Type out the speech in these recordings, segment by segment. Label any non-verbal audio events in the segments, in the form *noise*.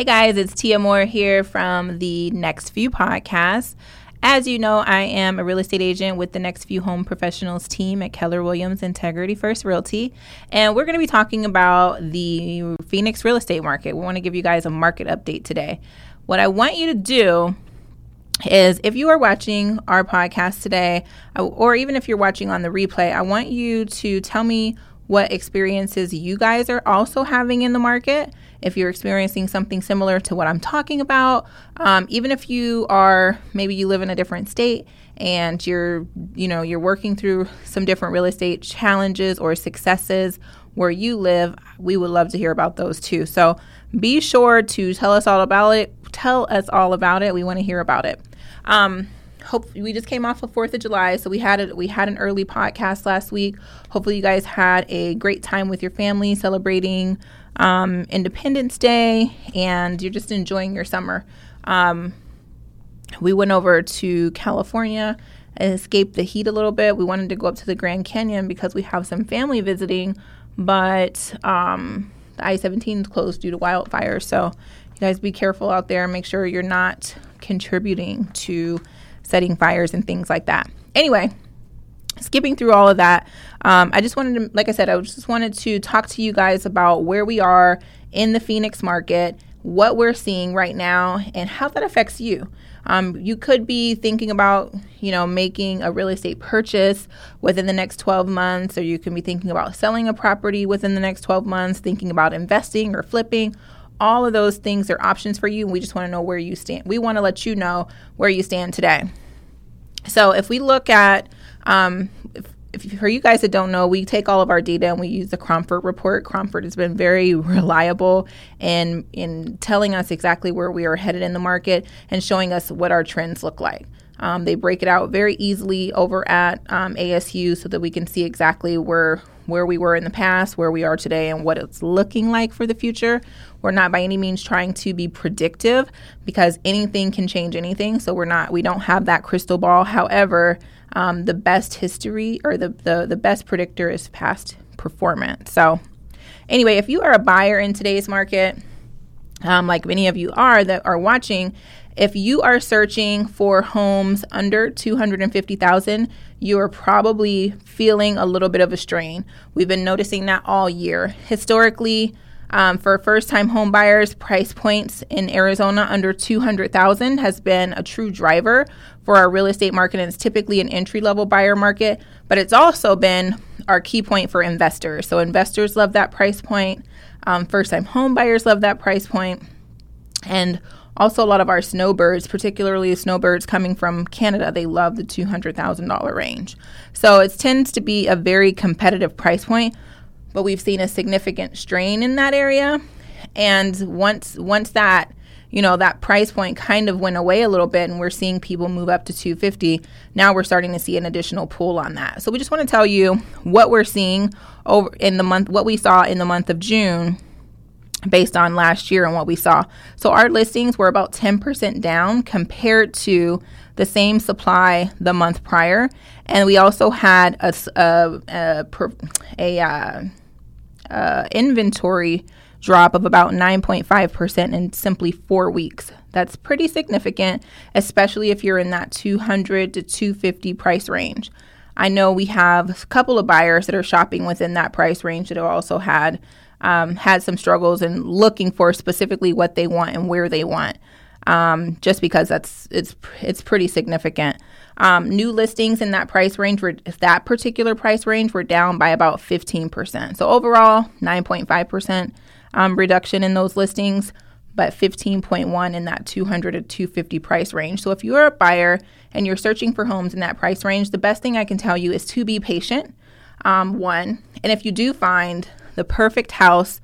Hey guys, it's Tia Moore here from the Next Few podcast. As you know, I am a real estate agent with the Next Few Home Professionals team at Keller Williams Integrity First Realty. And we're going to be talking about the Phoenix real estate market. We want to give you guys a market update today. What I want you to do is if you are watching our podcast today, uh, or even if you're watching on the replay, I want you to tell me what experiences you guys are also having in the market if you're experiencing something similar to what I'm talking about, um, even if you are maybe you live in a different state and you're you know you're working through some different real estate challenges or successes where you live, we would love to hear about those too. So be sure to tell us all about it. Tell us all about it. We want to hear about it. Um, hope we just came off of Fourth of July, so we had a, we had an early podcast last week. Hopefully, you guys had a great time with your family celebrating um, Independence Day, and you're just enjoying your summer. Um, we went over to California and escaped the heat a little bit. We wanted to go up to the Grand Canyon because we have some family visiting, but um, the I 17 is closed due to wildfires. So, you guys be careful out there. And make sure you're not contributing to setting fires and things like that. Anyway, skipping through all of that, um, I just wanted to, like I said, I just wanted to talk to you guys about where we are in the Phoenix market, what we're seeing right now, and how that affects you. Um, you could be thinking about, you know, making a real estate purchase within the next 12 months, or you can be thinking about selling a property within the next 12 months, thinking about investing or flipping. All of those things are options for you, and we just want to know where you stand. We want to let you know where you stand today. So if we look at um, if, if, for you guys that don't know, we take all of our data and we use the Cromford report. Cromford has been very *laughs* reliable in in telling us exactly where we are headed in the market and showing us what our trends look like. Um, they break it out very easily over at um, ASU so that we can see exactly where where we were in the past, where we are today, and what it's looking like for the future. We're not by any means trying to be predictive because anything can change anything. So we're not we don't have that crystal ball. However, um, the best history or the, the the best predictor is past performance. So anyway, if you are a buyer in today's market, um, like many of you are that are watching, if you are searching for homes under 250,000, you are probably feeling a little bit of a strain. We've been noticing that all year. Historically, um, for first-time home buyers, price points in Arizona under 200,000 has been a true driver for our real estate market. And it's typically an entry-level buyer market, but it's also been our key point for investors. So investors love that price point. Um, first-time home buyers love that price point, and also, a lot of our snowbirds, particularly snowbirds coming from Canada, they love the $200,000 range. So it tends to be a very competitive price point, but we've seen a significant strain in that area. And once once that you know that price point kind of went away a little bit and we're seeing people move up to 250 now we're starting to see an additional pull on that. So we just want to tell you what we're seeing over in the month what we saw in the month of june based on last year and what we saw. So our listings were about 10% down compared to the same supply the month prior, and we also had a a, a, a uh, uh, inventory drop of about 9.5% in simply four weeks. That's pretty significant, especially if you're in that 200 to 250 price range. I know we have a couple of buyers that are shopping within that price range that have also had um, had some struggles in looking for specifically what they want and where they want. Um, just because that's it's it's pretty significant. Um, new listings in that price range were that particular price range were down by about 15%. So overall, 9.5% um, reduction in those listings, but 15.1 in that 200 to 250 price range. So if you're a buyer and you're searching for homes in that price range, the best thing I can tell you is to be patient. Um, one, and if you do find the perfect house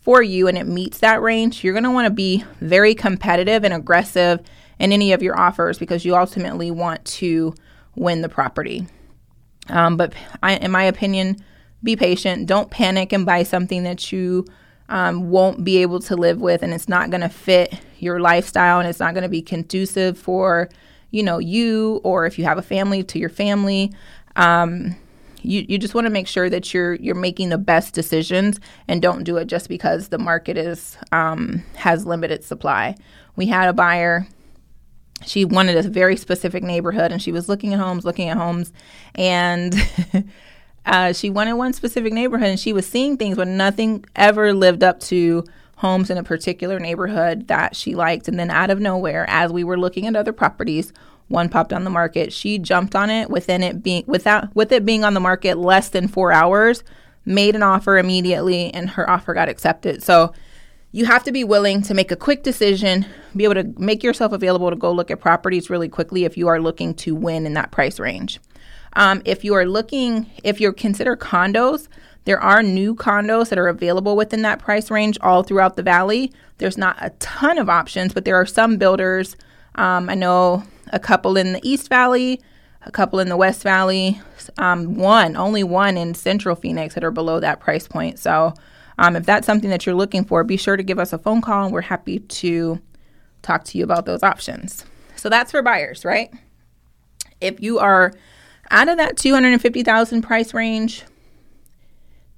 for you and it meets that range, you're going to want to be very competitive and aggressive in any of your offers because you ultimately want to win the property. Um, but I, in my opinion, be patient. Don't panic and buy something that you um, won't be able to live with and it's not going to fit your lifestyle and it's not going to be conducive for you know you or if you have a family to your family um, you, you just want to make sure that you're you're making the best decisions and don't do it just because the market is um, has limited supply. We had a buyer. She wanted a very specific neighborhood, and she was looking at homes, looking at homes, and *laughs* uh, she wanted one specific neighborhood, and she was seeing things, but nothing ever lived up to homes in a particular neighborhood that she liked. And then out of nowhere, as we were looking at other properties, one popped on the market. She jumped on it within it being without with it being on the market less than four hours, made an offer immediately, and her offer got accepted. So you have to be willing to make a quick decision, be able to make yourself available to go look at properties really quickly if you are looking to win in that price range. Um, if you are looking, if you consider condos, there are new condos that are available within that price range all throughout the valley. There's not a ton of options, but there are some builders. Um, I know a couple in the East Valley, a couple in the West Valley, um, one, only one in Central Phoenix that are below that price point. So, um, if that's something that you're looking for, be sure to give us a phone call and we're happy to talk to you about those options. So, that's for buyers, right? If you are out of that 250,000 price range,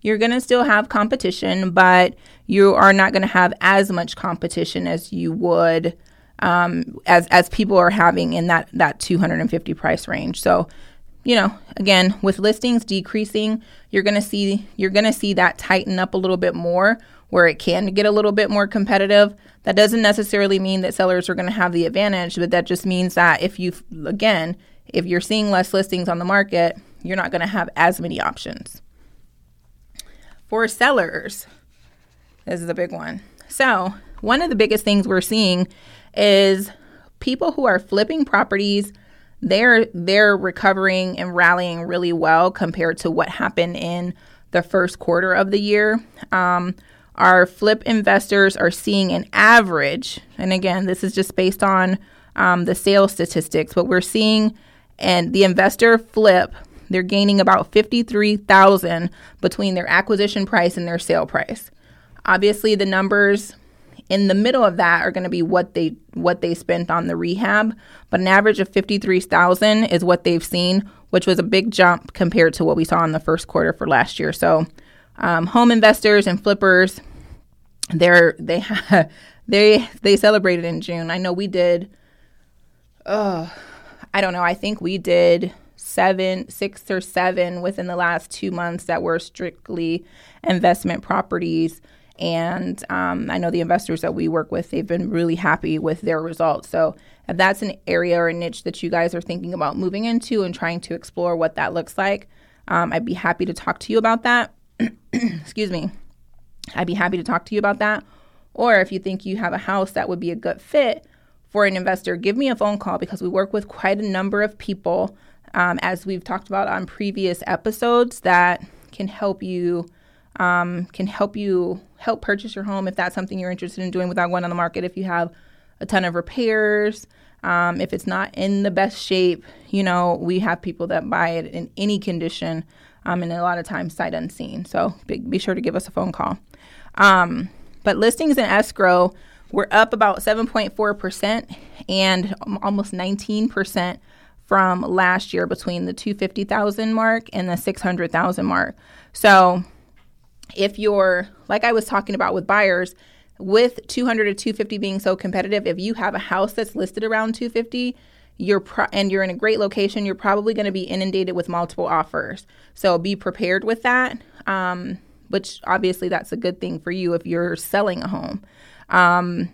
you're going to still have competition, but you are not going to have as much competition as you would um, as as people are having in that that 250 price range. So, you know, again, with listings decreasing, you're going to see you're going to see that tighten up a little bit more where it can get a little bit more competitive. That doesn't necessarily mean that sellers are going to have the advantage, but that just means that if you again, if you're seeing less listings on the market, you're not going to have as many options. For sellers, this is a big one. So, one of the biggest things we're seeing is people who are flipping properties they're they're recovering and rallying really well compared to what happened in the first quarter of the year. Um, our flip investors are seeing an average, and again, this is just based on um, the sales statistics, but we're seeing and the investor flip they're gaining about 53,000 between their acquisition price and their sale price. Obviously, the numbers in the middle of that are going to be what they what they spent on the rehab, but an average of 53,000 is what they've seen, which was a big jump compared to what we saw in the first quarter for last year. So, um, home investors and flippers, they're they *laughs* they they celebrated in June. I know we did. Oh, I don't know. I think we did seven, six or seven within the last two months that were strictly investment properties and um, I know the investors that we work with, they've been really happy with their results. So if that's an area or a niche that you guys are thinking about moving into and trying to explore what that looks like, um, I'd be happy to talk to you about that. *clears throat* Excuse me. I'd be happy to talk to you about that. Or if you think you have a house that would be a good fit for an investor, give me a phone call because we work with quite a number of people, um, as we've talked about on previous episodes, that can help you um, can help you help purchase your home if that's something you're interested in doing without going on the market. If you have a ton of repairs, um, if it's not in the best shape, you know, we have people that buy it in any condition um, and a lot of times sight unseen. So be, be sure to give us a phone call. Um, but listings in escrow were up about 7.4% and almost 19% from last year between the 250,000 mark and the 600,000 mark. So if you're like I was talking about with buyers, with 200 to 250 being so competitive, if you have a house that's listed around 250, you're pro- and you're in a great location, you're probably going to be inundated with multiple offers. So be prepared with that. Um, which obviously that's a good thing for you if you're selling a home. Um,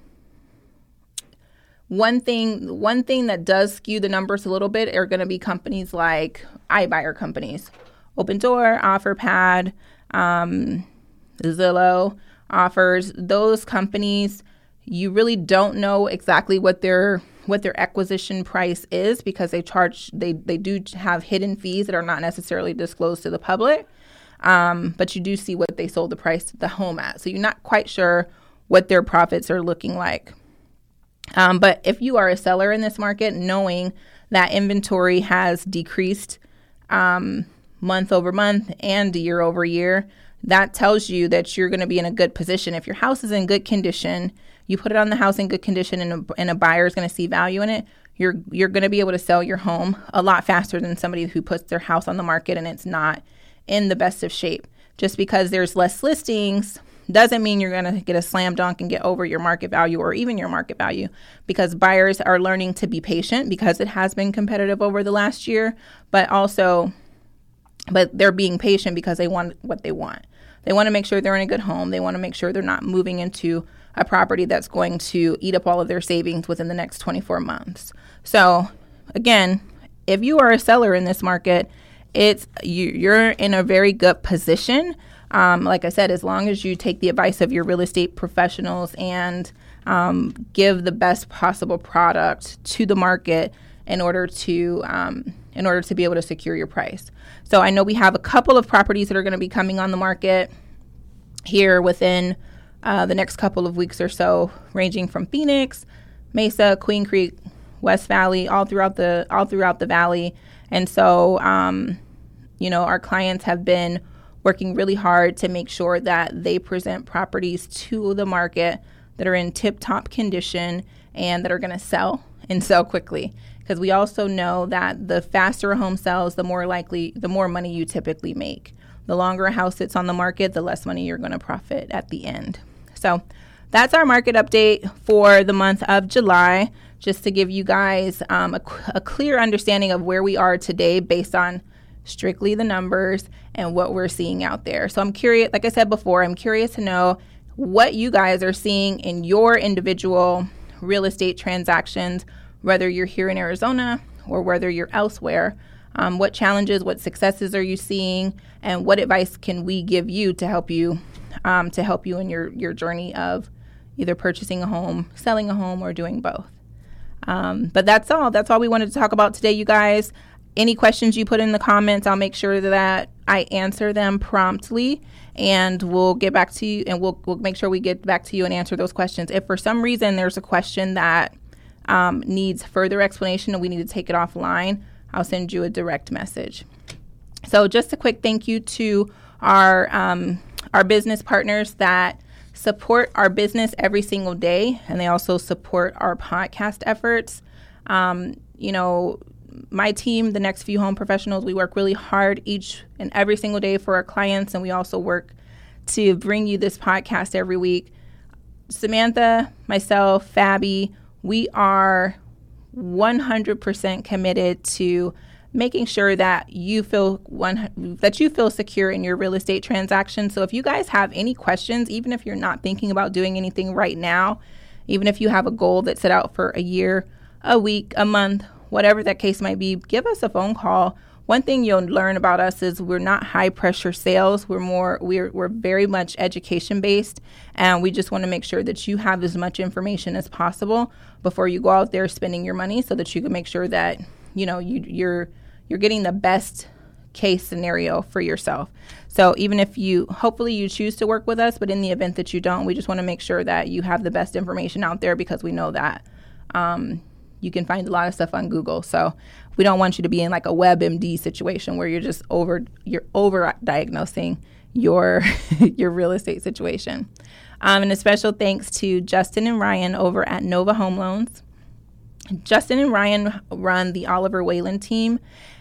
one thing, one thing that does skew the numbers a little bit are going to be companies like iBuyer companies, Opendoor, OfferPad, um, Zillow offers. Those companies, you really don't know exactly what their what their acquisition price is because they charge they they do have hidden fees that are not necessarily disclosed to the public. Um, but you do see what they sold the price the home at, so you're not quite sure what their profits are looking like. Um, but if you are a seller in this market, knowing that inventory has decreased um, month over month and year over year, that tells you that you're going to be in a good position. If your house is in good condition, you put it on the house in good condition, and a, and a buyer is going to see value in it. You're you're going to be able to sell your home a lot faster than somebody who puts their house on the market and it's not in the best of shape. Just because there's less listings doesn't mean you're going to get a slam dunk and get over your market value or even your market value because buyers are learning to be patient because it has been competitive over the last year, but also but they're being patient because they want what they want. They want to make sure they're in a good home. They want to make sure they're not moving into a property that's going to eat up all of their savings within the next 24 months. So, again, if you are a seller in this market, it's you, you're in a very good position um, like I said, as long as you take the advice of your real estate professionals and um, give the best possible product to the market in order to um, in order to be able to secure your price. So I know we have a couple of properties that are going to be coming on the market here within uh, the next couple of weeks or so, ranging from Phoenix, Mesa, Queen Creek, West Valley, all throughout the all throughout the valley. And so, um, you know, our clients have been working really hard to make sure that they present properties to the market that are in tip top condition and that are going to sell and sell quickly. Because we also know that the faster a home sells, the more likely, the more money you typically make. The longer a house sits on the market, the less money you're going to profit at the end. So that's our market update for the month of July, just to give you guys um, a, a clear understanding of where we are today based on strictly the numbers and what we're seeing out there. So I'm curious, like I said before, I'm curious to know what you guys are seeing in your individual real estate transactions, whether you're here in Arizona or whether you're elsewhere. Um, what challenges, what successes are you seeing, and what advice can we give you to help you um, to help you in your your journey of either purchasing a home, selling a home, or doing both? Um, but that's all. That's all we wanted to talk about today, you guys any questions you put in the comments, I'll make sure that I answer them promptly and we'll get back to you and we'll, we'll make sure we get back to you and answer those questions. If for some reason there's a question that um, needs further explanation and we need to take it offline, I'll send you a direct message. So, just a quick thank you to our um, our business partners that support our business every single day, and they also support our podcast efforts. Um, you know, my team, the next few home professionals, we work really hard each and every single day for our clients, and we also work to bring you this podcast every week. Samantha, myself, Fabi, we are 100% committed to making sure that you feel one that you feel secure in your real estate transaction. So if you guys have any questions, even if you're not thinking about doing anything right now, even if you have a goal that's set out for a year, a week, a month, whatever that case might be, give us a phone call. One thing you'll learn about us is we're not high pressure sales. We're more we're we're very much education based and we just want to make sure that you have as much information as possible before you go out there spending your money so that you can make sure that you know you you're you're getting the best case scenario for yourself. So even if you hopefully you choose to work with us, but in the event that you don't, we just want to make sure that you have the best information out there because we know that um, you can find a lot of stuff on Google. So we don't want you to be in like a WebMD situation where you're just over you're over diagnosing your *laughs* your real estate situation. Um, and a special thanks to Justin and Ryan over at Nova Home Loans. Justin and Ryan run the Oliver Wayland team,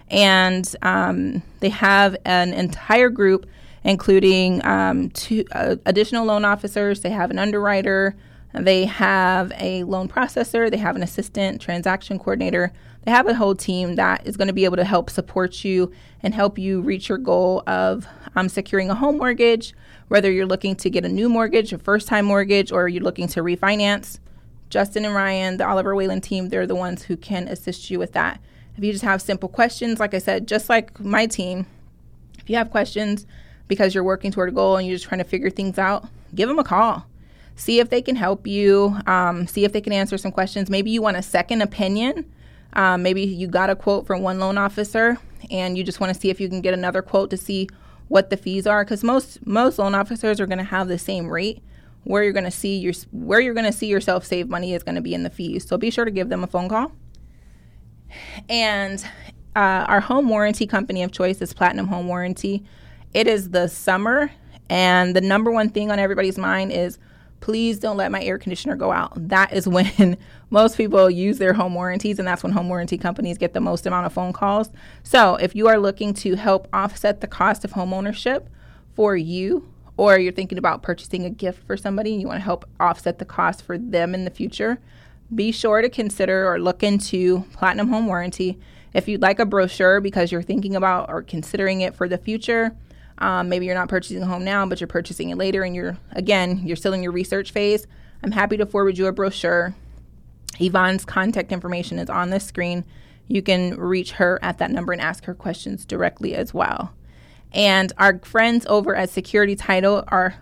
and um, they have an entire group, including um, two uh, additional loan officers. They have an underwriter, they have a loan processor, they have an assistant, transaction coordinator. They have a whole team that is going to be able to help support you and help you reach your goal of um, securing a home mortgage, whether you're looking to get a new mortgage, a first time mortgage, or you're looking to refinance. Justin and Ryan, the Oliver Wayland team, they're the ones who can assist you with that. If you just have simple questions, like I said, just like my team, if you have questions because you're working toward a goal and you're just trying to figure things out, give them a call see if they can help you, um, see if they can answer some questions. Maybe you want a second opinion. Um, maybe you got a quote from one loan officer and you just want to see if you can get another quote to see what the fees are because most most loan officers are going to have the same rate where you're going to see your where you're going to see yourself save money is going to be in the fees so be sure to give them a phone call and uh, our home warranty company of choice is platinum home warranty it is the summer and the number one thing on everybody's mind is please don't let my air conditioner go out. That is when *laughs* most people use their home warranties, and that's when home warranty companies get the most amount of phone calls. So, if you are looking to help offset the cost of home ownership for you, or you're thinking about purchasing a gift for somebody and you want to help offset the cost for them in the future, be sure to consider or look into Platinum Home Warranty. If you'd like a brochure because you're thinking about or considering it for the future, um, maybe you're not purchasing a home now, but you're purchasing it later, and you're again you're still in your research phase. I'm happy to forward you a brochure. Yvonne's contact information is on the screen. You can reach her at that number and ask her questions directly as well. And our friends over at Security Title are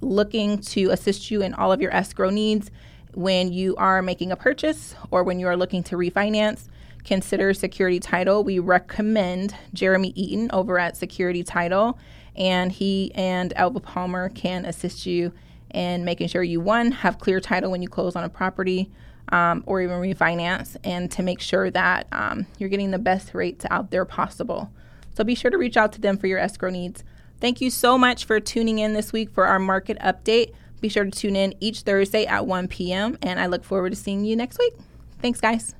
looking to assist you in all of your escrow needs when you are making a purchase or when you are looking to refinance. Consider Security Title. We recommend Jeremy Eaton over at Security Title, and he and Elva Palmer can assist you in making sure you, one, have clear title when you close on a property. Um, or even refinance, and to make sure that um, you're getting the best rates out there possible. So be sure to reach out to them for your escrow needs. Thank you so much for tuning in this week for our market update. Be sure to tune in each Thursday at 1 p.m., and I look forward to seeing you next week. Thanks, guys.